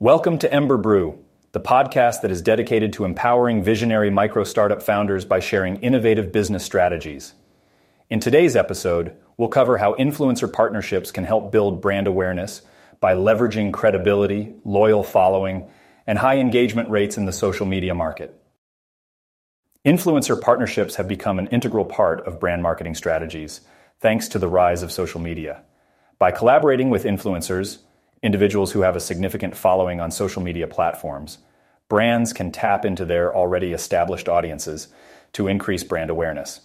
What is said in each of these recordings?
Welcome to Ember Brew, the podcast that is dedicated to empowering visionary micro startup founders by sharing innovative business strategies. In today's episode, we'll cover how influencer partnerships can help build brand awareness by leveraging credibility, loyal following, and high engagement rates in the social media market. Influencer partnerships have become an integral part of brand marketing strategies, thanks to the rise of social media. By collaborating with influencers, individuals who have a significant following on social media platforms, brands can tap into their already established audiences to increase brand awareness.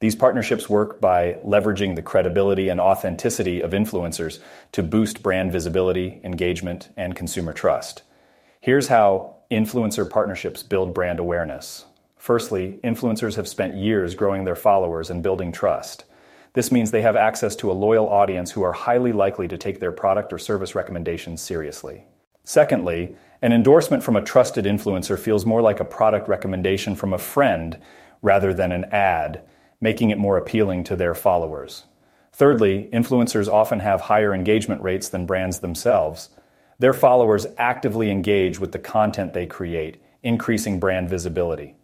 These partnerships work by leveraging the credibility and authenticity of influencers to boost brand visibility, engagement, and consumer trust. Here's how influencer partnerships build brand awareness. Firstly, influencers have spent years growing their followers and building trust. This means they have access to a loyal audience who are highly likely to take their product or service recommendations seriously. Secondly, an endorsement from a trusted influencer feels more like a product recommendation from a friend rather than an ad, making it more appealing to their followers. Thirdly, influencers often have higher engagement rates than brands themselves. Their followers actively engage with the content they create, increasing brand visibility.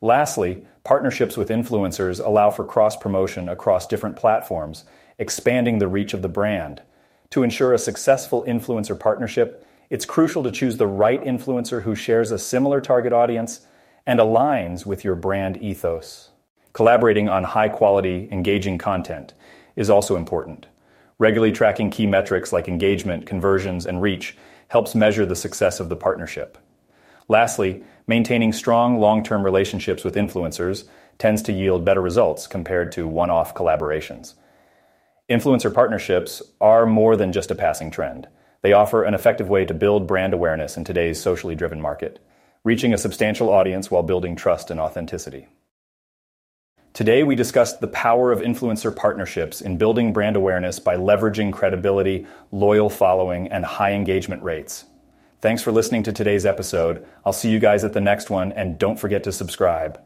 Lastly, partnerships with influencers allow for cross promotion across different platforms, expanding the reach of the brand. To ensure a successful influencer partnership, it's crucial to choose the right influencer who shares a similar target audience and aligns with your brand ethos. Collaborating on high quality, engaging content is also important. Regularly tracking key metrics like engagement, conversions, and reach helps measure the success of the partnership. Lastly, maintaining strong long term relationships with influencers tends to yield better results compared to one off collaborations. Influencer partnerships are more than just a passing trend. They offer an effective way to build brand awareness in today's socially driven market, reaching a substantial audience while building trust and authenticity. Today, we discussed the power of influencer partnerships in building brand awareness by leveraging credibility, loyal following, and high engagement rates. Thanks for listening to today's episode. I'll see you guys at the next one, and don't forget to subscribe.